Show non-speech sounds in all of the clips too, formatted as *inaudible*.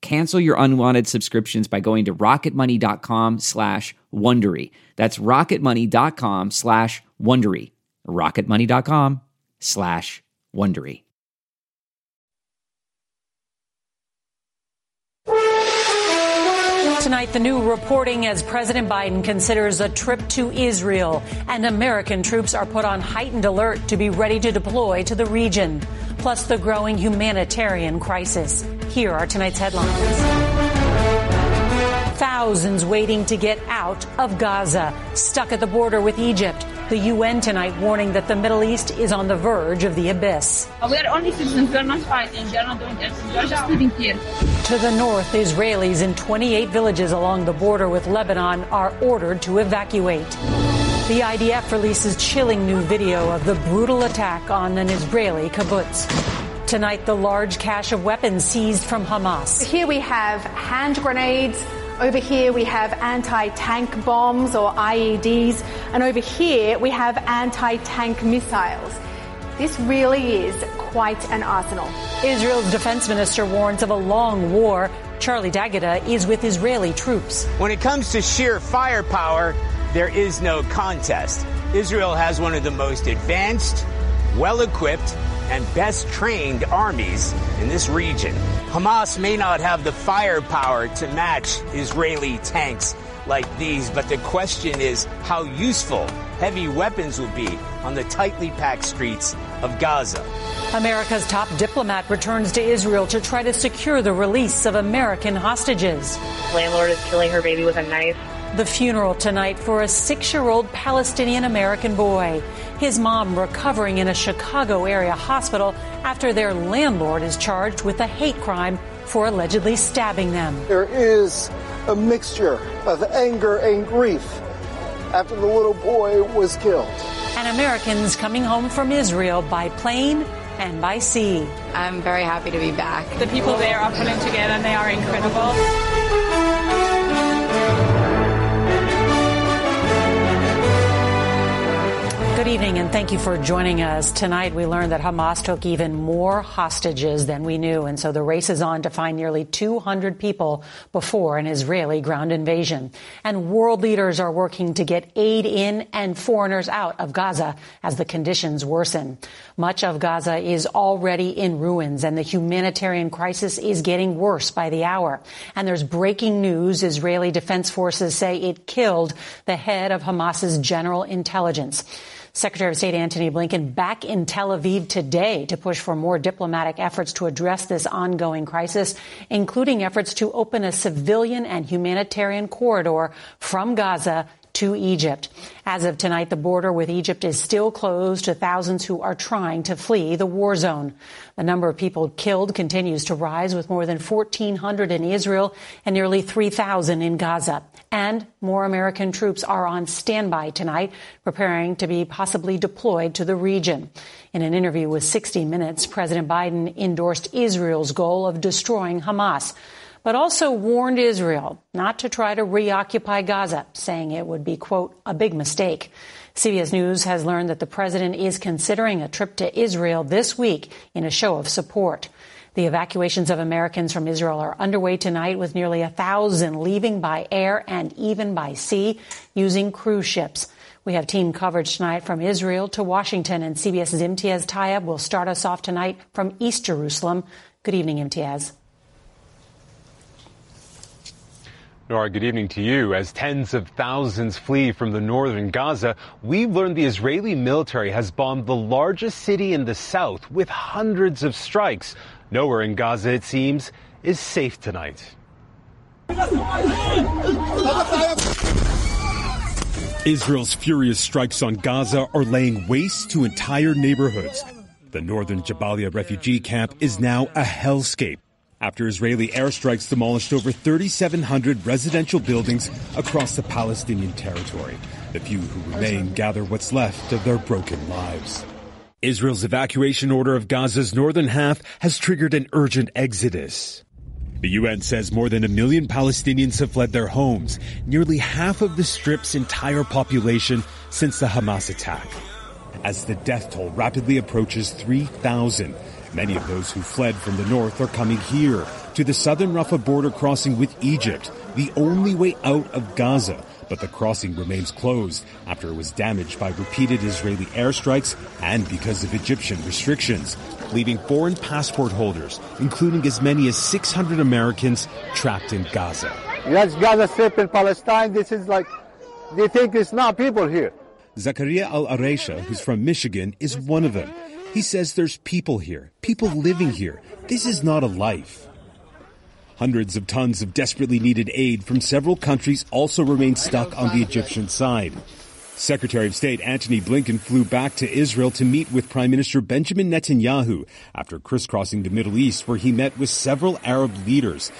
Cancel your unwanted subscriptions by going to rocketmoney.com slash Wondery. That's rocketmoney.com slash Wondery. rocketmoney.com slash Wondery. Tonight, the new reporting as President Biden considers a trip to Israel, and American troops are put on heightened alert to be ready to deploy to the region. Plus, the growing humanitarian crisis. Here are tonight's headlines. Thousands waiting to get out of Gaza, stuck at the border with Egypt. The UN tonight warning that the Middle East is on the verge of the abyss. We are only citizens. We are not fighting. We are not doing. We are just here. To the north, Israelis in 28 villages along the border with Lebanon are ordered to evacuate. The IDF releases chilling new video of the brutal attack on an Israeli kibbutz. Tonight, the large cache of weapons seized from Hamas. Here we have hand grenades. Over here we have anti-tank bombs or IEDs. And over here we have anti-tank missiles. This really is quite an arsenal. Israel's defense minister warns of a long war. Charlie D'Agata is with Israeli troops. When it comes to sheer firepower, there is no contest. Israel has one of the most advanced, well equipped, and best trained armies in this region. Hamas may not have the firepower to match Israeli tanks like these, but the question is how useful heavy weapons will be on the tightly packed streets of Gaza. America's top diplomat returns to Israel to try to secure the release of American hostages. Landlord is killing her baby with a knife. The funeral tonight for a six year old Palestinian American boy. His mom recovering in a Chicago area hospital after their landlord is charged with a hate crime for allegedly stabbing them. There is a mixture of anger and grief after the little boy was killed. And Americans coming home from Israel by plane and by sea. I'm very happy to be back. The people there are pulling together and they are incredible. Good evening, and thank you for joining us. Tonight, we learned that Hamas took even more hostages than we knew, and so the race is on to find nearly 200 people before an Israeli ground invasion. And world leaders are working to get aid in and foreigners out of Gaza as the conditions worsen. Much of Gaza is already in ruins, and the humanitarian crisis is getting worse by the hour. And there's breaking news. Israeli defense forces say it killed the head of Hamas's general intelligence. Secretary of State Antony Blinken back in Tel Aviv today to push for more diplomatic efforts to address this ongoing crisis, including efforts to open a civilian and humanitarian corridor from Gaza to Egypt. As of tonight, the border with Egypt is still closed to thousands who are trying to flee the war zone. The number of people killed continues to rise with more than 1,400 in Israel and nearly 3,000 in Gaza. And more American troops are on standby tonight, preparing to be possibly deployed to the region. In an interview with 60 Minutes, President Biden endorsed Israel's goal of destroying Hamas, but also warned Israel not to try to reoccupy Gaza, saying it would be, quote, a big mistake. CBS News has learned that the president is considering a trip to Israel this week in a show of support. The evacuations of Americans from Israel are underway tonight with nearly a thousand leaving by air and even by sea using cruise ships. We have team coverage tonight from Israel to Washington and CBS's Imtiaz Tyab will start us off tonight from East Jerusalem. Good evening, Imtiaz. Norah, good evening to you. As tens of thousands flee from the northern Gaza, we've learned the Israeli military has bombed the largest city in the south with hundreds of strikes. Nowhere in Gaza, it seems, is safe tonight. Israel's furious strikes on Gaza are laying waste to entire neighborhoods. The northern Jabalia refugee camp is now a hellscape after Israeli airstrikes demolished over 3,700 residential buildings across the Palestinian territory. The few who remain gather what's left of their broken lives. Israel's evacuation order of Gaza's northern half has triggered an urgent exodus. The UN says more than a million Palestinians have fled their homes, nearly half of the Strip's entire population since the Hamas attack. As the death toll rapidly approaches 3,000, many of those who fled from the north are coming here to the southern Rafah border crossing with Egypt, the only way out of Gaza but the crossing remains closed after it was damaged by repeated Israeli airstrikes and because of Egyptian restrictions, leaving foreign passport holders, including as many as 600 Americans, trapped in Gaza. That's Gaza Strip in Palestine. This is like, they think it's not people here. Zakaria Al Aresha, who's from Michigan, is one of them. He says there's people here, people living here. This is not a life. Hundreds of tons of desperately needed aid from several countries also remain stuck on the Egyptian side. Secretary of State Antony Blinken flew back to Israel to meet with Prime Minister Benjamin Netanyahu after crisscrossing the Middle East where he met with several Arab leaders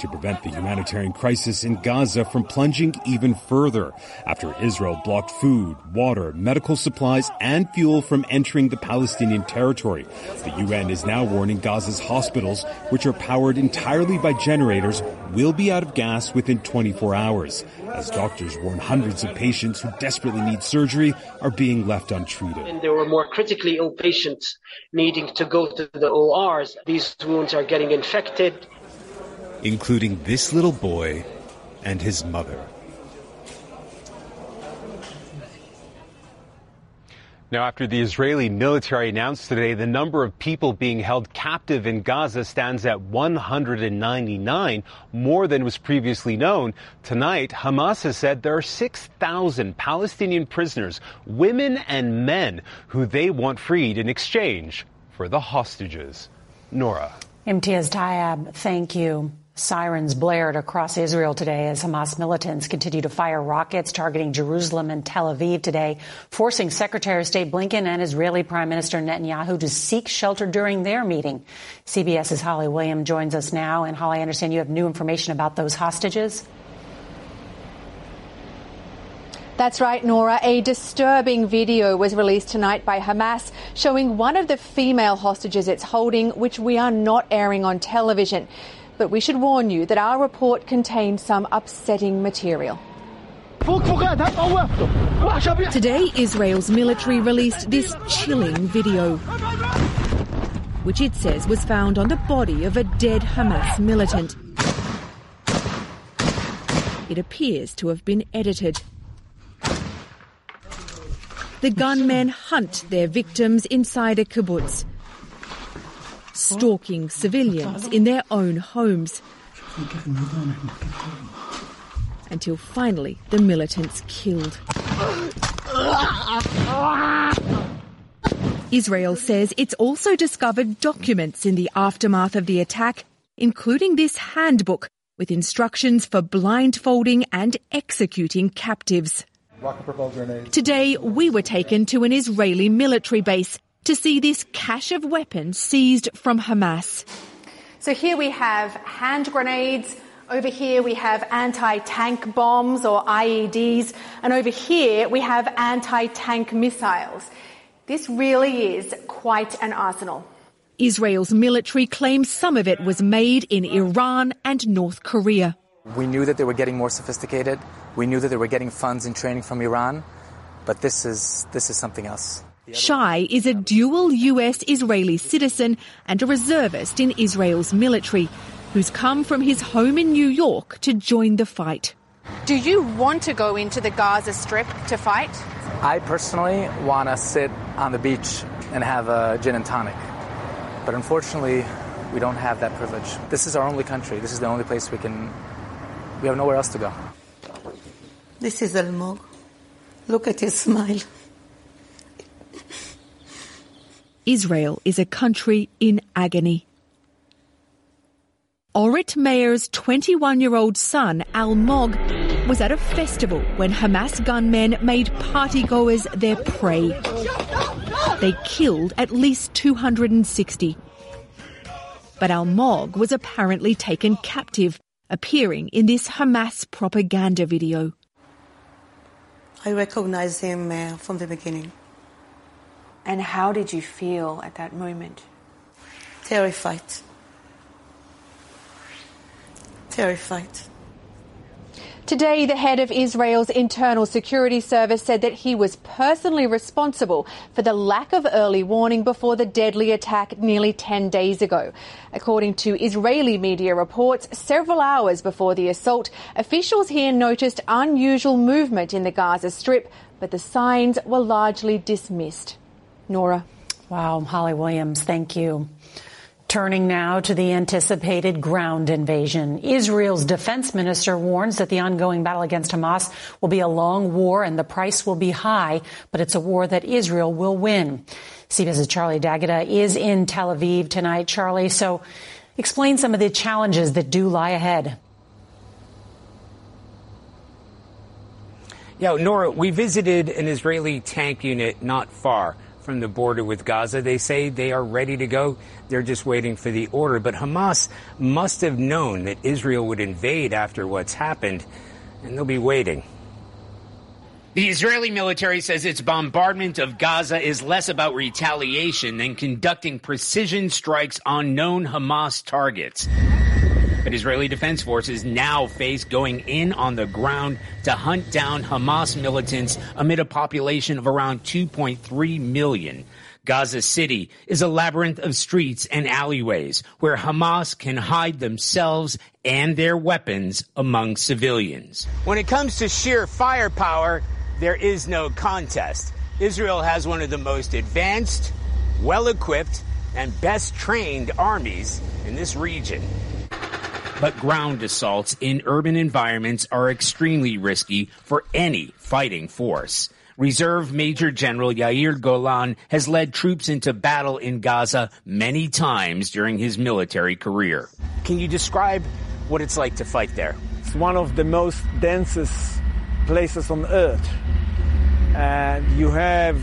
to prevent the humanitarian crisis in Gaza from plunging even further after Israel blocked food, water, medical supplies, and fuel from entering the Palestinian territory. The UN is now warning Gaza's hospitals, which are powered entirely by generators, will be out of gas within 24 hours, as doctors warn hundreds of patients who desperately need surgery are being left untreated. And there were more critically ill patients needing to go to the ORs. These wounds are getting infected including this little boy and his mother. Now, after the Israeli military announced today the number of people being held captive in Gaza stands at 199, more than was previously known, tonight Hamas has said there are 6,000 Palestinian prisoners, women and men, who they want freed in exchange for the hostages. Norah. Imtiaz Tyab, thank you. Sirens blared across Israel today as Hamas militants continue to fire rockets targeting Jerusalem and Tel Aviv today, forcing Secretary of State Blinken and Israeli Prime Minister Netanyahu to seek shelter during their meeting. CBS's Holly William joins us now. And Holly, I understand you have new information about those hostages. That's right, Norah. A disturbing video was released tonight by Hamas showing one of the female hostages it's holding, which we are not airing on television. But we should warn you that our report contains some upsetting material. Today, Israel's military released this chilling video, which it says was found on the body of a dead Hamas militant. It appears to have been edited. The gunmen hunt their victims inside a kibbutz stalking civilians in their own homes. Until finally the militants killed. Israel says it's also discovered documents in the aftermath of the attack, including this handbook with instructions for blindfolding and executing captives. Today, we were taken to an Israeli military base to see this cache of weapons seized from Hamas. So here we have hand grenades. Over here we have anti-tank bombs or IEDs. And over here we have anti-tank missiles. This really is quite an arsenal. Israel's military claims some of it was made in Iran and North Korea. We knew that they were getting more sophisticated. We knew that they were getting funds and training from Iran, but this is this is something else. Shai is a dual US Israeli citizen and a reservist in Israel's military who's come from his home in New York to join the fight. Do you want to go into the Gaza Strip to fight? I personally want to sit on the beach and have a gin and tonic. But unfortunately, we don't have that privilege. This is our only country. This is the only place we can we have nowhere else to go. This is Almog. Look at his *laughs* smile. Israel is a country in agony. Orit Meir's 21 year old son, Almog, was at a festival when Hamas gunmen made partygoers their prey. They killed at least 260. But Almog was apparently taken captive, appearing in this Hamas propaganda video. I recognized him uh, from the beginning. And how did you feel at that moment? Terrified. Terrified. Today, the head of Israel's internal security service said that he was personally responsible for the lack of early warning before the deadly attack nearly 10 days ago. According to Israeli media reports, several hours before the assault, officials here noticed unusual movement in the Gaza Strip, but the signs were largely dismissed. Norah. Wow, Holly Williams, thank you. Turning now to the anticipated ground invasion. Israel's defense minister warns that the ongoing battle against Hamas will be a long war and the price will be high, but it's a war that Israel will win. CBS's Charlie D'Agata uh, is in Tel Aviv tonight. Charlie, so explain some of the challenges that do lie ahead. Yeah, Norah, we visited an Israeli tank unit not far from the border with Gaza. They say they are ready to go. They're just waiting for the order. But Hamas must have known that Israel would invade after what's happened, and they'll be waiting. The Israeli military says its bombardment of Gaza is less about retaliation than conducting precision strikes on known Hamas targets. But Israeli Defense Forces now face going in on the ground to hunt down Hamas militants amid a population of around 2.3 million. Gaza City is a labyrinth of streets and alleyways where Hamas can hide themselves and their weapons among civilians. When it comes to sheer firepower, there is no contest. Israel has one of the most advanced, well equipped, and best trained armies in this region. But ground assaults in urban environments are extremely risky for any fighting force. Reserve Major General Yair Golan has led troops into battle in Gaza many times during his military career. Can you describe what it's like to fight there? It's one of the most densest places on earth. And you have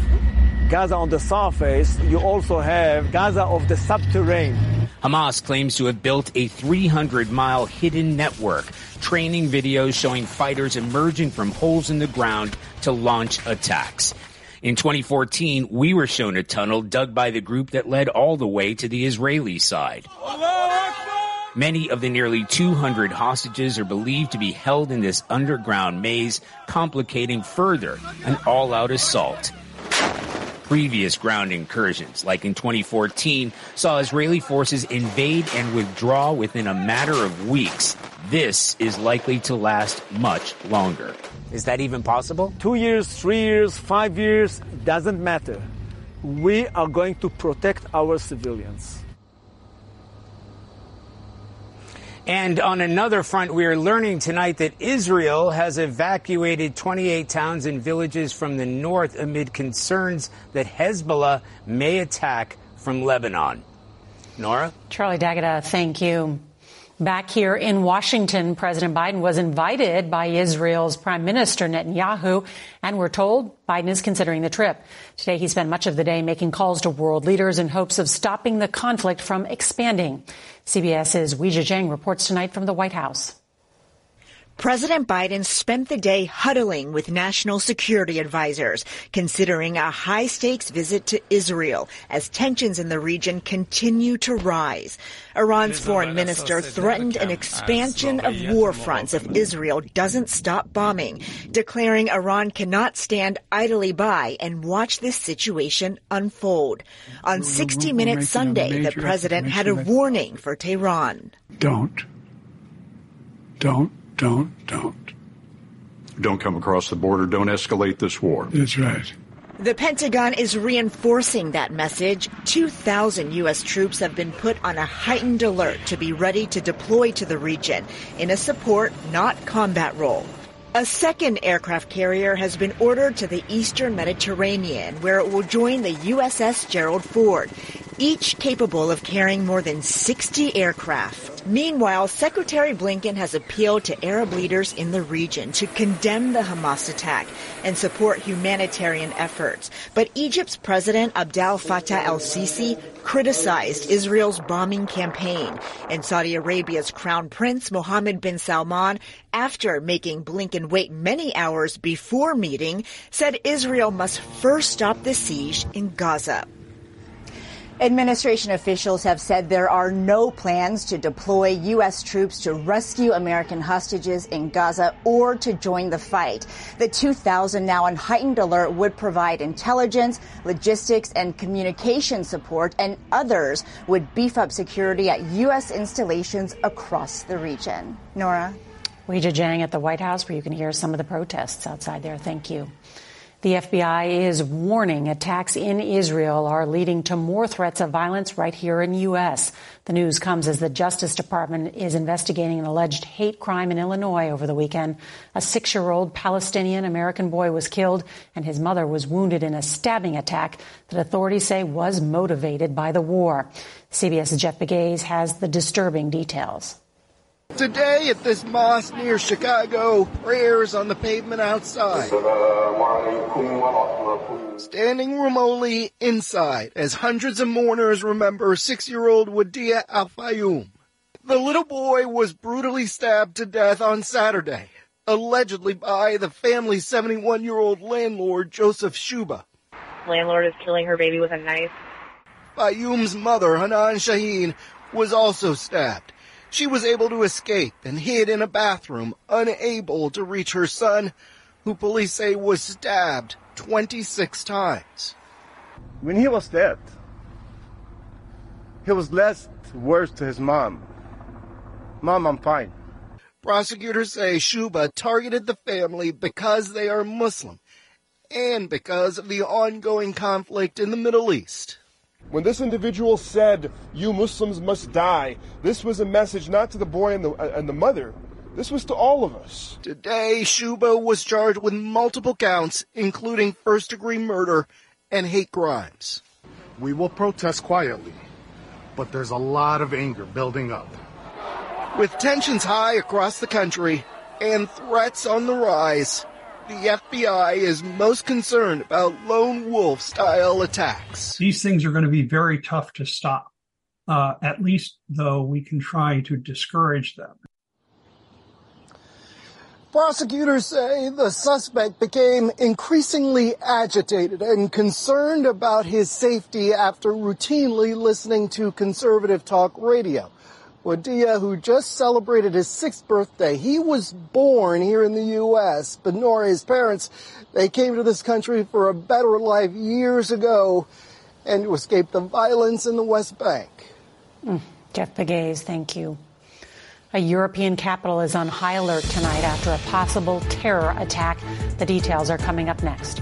Gaza on the surface, you also have Gaza of the subterranean. Hamas claims to have built a 300 mile hidden network, training videos showing fighters emerging from holes in the ground to launch attacks. In 2014, we were shown a tunnel dug by the group that led all the way to the Israeli side. Many of the nearly 200 hostages are believed to be held in this underground maze, complicating further an all out assault. Previous ground incursions, like in 2014, saw Israeli forces invade and withdraw within a matter of weeks. This is likely to last much longer. Is that even possible? Two years, three years, five years, doesn't matter. We are going to protect our civilians. And on another front, we are learning tonight that Israel has evacuated 28 towns and villages from the north amid concerns that Hezbollah may attack from Lebanon. Norah? Charlie D'Agata, uh, thank you. Back here in Washington, President Biden was invited by Israel's Prime Minister Netanyahu, and we're told Biden is considering the trip. Today, he spent much of the day making calls to world leaders in hopes of stopping the conflict from expanding. CBS's Weijia Jiang reports tonight from the White House. President Biden spent the day huddling with national security advisors, considering a high stakes visit to Israel as tensions in the region continue to rise. Iran's foreign minister threatened an expansion of war fronts if Israel doesn't stop bombing, declaring Iran cannot stand idly by and watch this situation unfold. On 60 Minutes Sunday, the president had a warning for Tehran. Don't. Don't don't, don't. Don't come across the border. Don't escalate this war. That's right. The Pentagon is reinforcing that message. 2,000 U.S. troops have been put on a heightened alert to be ready to deploy to the region in a support, not combat role. A second aircraft carrier has been ordered to the eastern Mediterranean, where it will join the USS Gerald Ford, each capable of carrying more than 60 aircraft. Meanwhile, Secretary Blinken has appealed to Arab leaders in the region to condemn the Hamas attack and support humanitarian efforts. But Egypt's President Abdel Fattah el-Sisi criticized Israel's bombing campaign, and Saudi Arabia's Crown Prince Mohammed bin Salman, after making Blinken wait many hours before meeting, said Israel must first stop the siege in Gaza. Administration officials have said there are no plans to deploy U.S. troops to rescue American hostages in Gaza or to join the fight. The 2,000 now on heightened alert would provide intelligence, logistics, and communication support, and others would beef up security at U.S. installations across the region. Norah? Weijia Jiang at the White House, where you can hear some of the protests outside there. Thank you. The FBI is warning attacks in Israel are leading to more threats of violence right here in U.S. The news comes as the Justice Department is investigating an alleged hate crime in Illinois over the weekend. A six-year-old Palestinian American boy was killed and his mother was wounded in a stabbing attack that authorities say was motivated by the war. CBS's Jeff Pegues has the disturbing details. Today at this mosque near Chicago, prayers on the pavement outside. Standing room only inside as hundreds of mourners remember six-year-old Wadia Al-Fayoum. The little boy was brutally stabbed to death on Saturday, allegedly by the family's 71-year-old landlord, Joseph Czuba. Landlord is killing her baby with a knife. Fayoum's mother, Hanan Shaheen, was also stabbed. She was able to escape and hid in a bathroom, unable to reach her son, who police say was stabbed 26 times. When he was dead, he was last words to his mom. Mom, I'm fine. Prosecutors say Czuba targeted the family because they are Muslim and because of the ongoing conflict in the Middle East. When this individual said, you Muslims must die, this was a message not to the boy and the, and the mother. This was to all of us. Today, Czuba was charged with multiple counts, including first degree murder and hate crimes. We will protest quietly, but there's a lot of anger building up. With tensions high across the country and threats on the rise, the FBI is most concerned about lone wolf style attacks. These things are going to be very tough to stop, uh, at least though we can try to discourage them. Prosecutors say the suspect became increasingly agitated and concerned about his safety after routinely listening to conservative talk radio. Wadia, who just celebrated his sixth birthday, he was born here in the U.S., but nor his parents, they came to this country for a better life years ago and to escape the violence in the West Bank. Mm. Jeff Pegues, thank you. A European capital is on high alert tonight after a possible terror attack. The details are coming up next.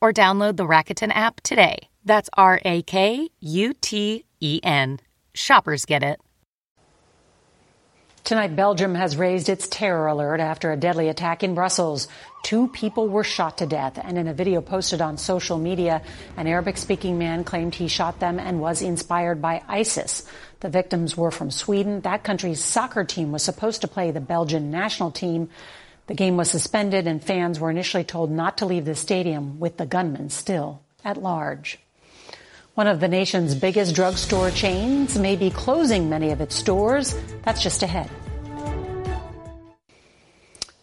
or download the Rakuten app today. That's R A K U T E N. Shoppers get it. Tonight, Belgium has raised its terror alert after a deadly attack in Brussels. Two people were shot to death, and in a video posted on social media, an Arabic speaking man claimed he shot them and was inspired by ISIS. The victims were from Sweden. That country's soccer team was supposed to play the Belgian national team. The game was suspended, and fans were initially told not to leave the stadium, with the gunman still at large. One of the nation's biggest drugstore chains may be closing many of its stores. That's just ahead.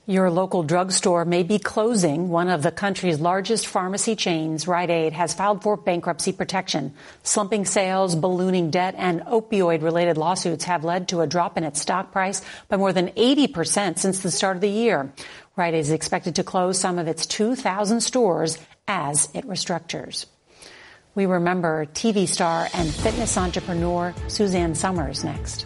Your local drugstore may be closing. One of the country's largest pharmacy chains, Rite Aid, has filed for bankruptcy protection. Slumping sales, ballooning debt, and opioid related lawsuits have led to a drop in its stock price by more than 80% since the start of the year. Rite Aid is expected to close some of its 2,000 stores as it restructures. We remember TV star and fitness entrepreneur Suzanne Somers next.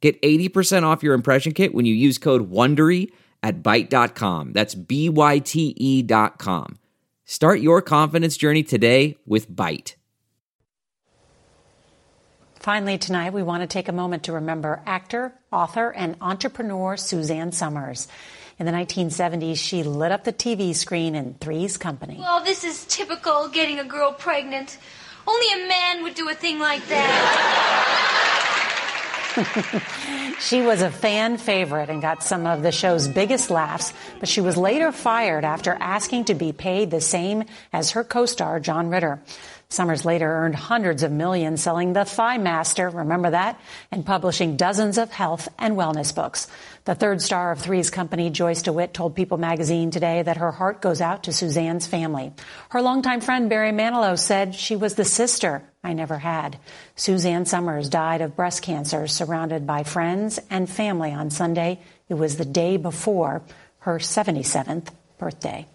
Get 80% off your impression kit when you use code WONDERY at Byte.com. That's B-Y-T-E dot com. Start your confidence journey today with Byte. Finally, tonight, we want to take a moment to remember actor, author, and entrepreneur Suzanne Somers. In the 1970s, she lit up the TV screen in Three's Company. Well, this is typical getting a girl pregnant. Only a man would do a thing like that. *laughs* *laughs* she was a fan favorite and got some of the show's biggest laughs, but she was later fired after asking to be paid the same as her co-star John Ritter. Somers later earned hundreds of millions selling The Thigh Master, remember that, and publishing dozens of health and wellness books. The third star of Three's Company, Joyce DeWitt, told People magazine today that her heart goes out to Suzanne's family. Her longtime friend Barry Manilow said she was the sister I never had. Suzanne Somers died of breast cancer, surrounded by friends and family on Sunday. It was the day before her 77th birthday.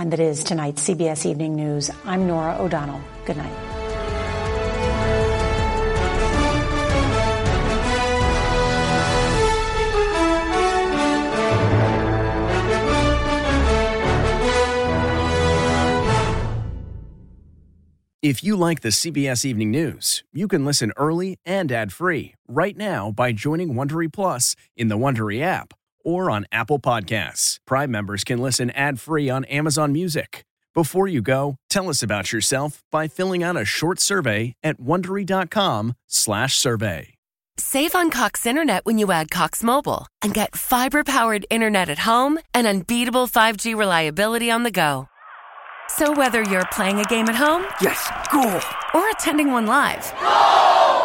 And that is tonight's CBS Evening News. I'm Norah O'Donnell. Good night. If you like the CBS Evening News, you can listen early and ad-free right now by joining Wondery Plus in the Wondery app or on Apple Podcasts. Prime members can listen ad-free on Amazon Music. Before you go, tell us about yourself by filling out a short survey at wondery.com/survey. Save on Cox Internet when you add Cox Mobile and get fiber-powered internet at home and unbeatable 5G reliability on the go. So whether you're playing a game at home, yes, cool, or attending one live,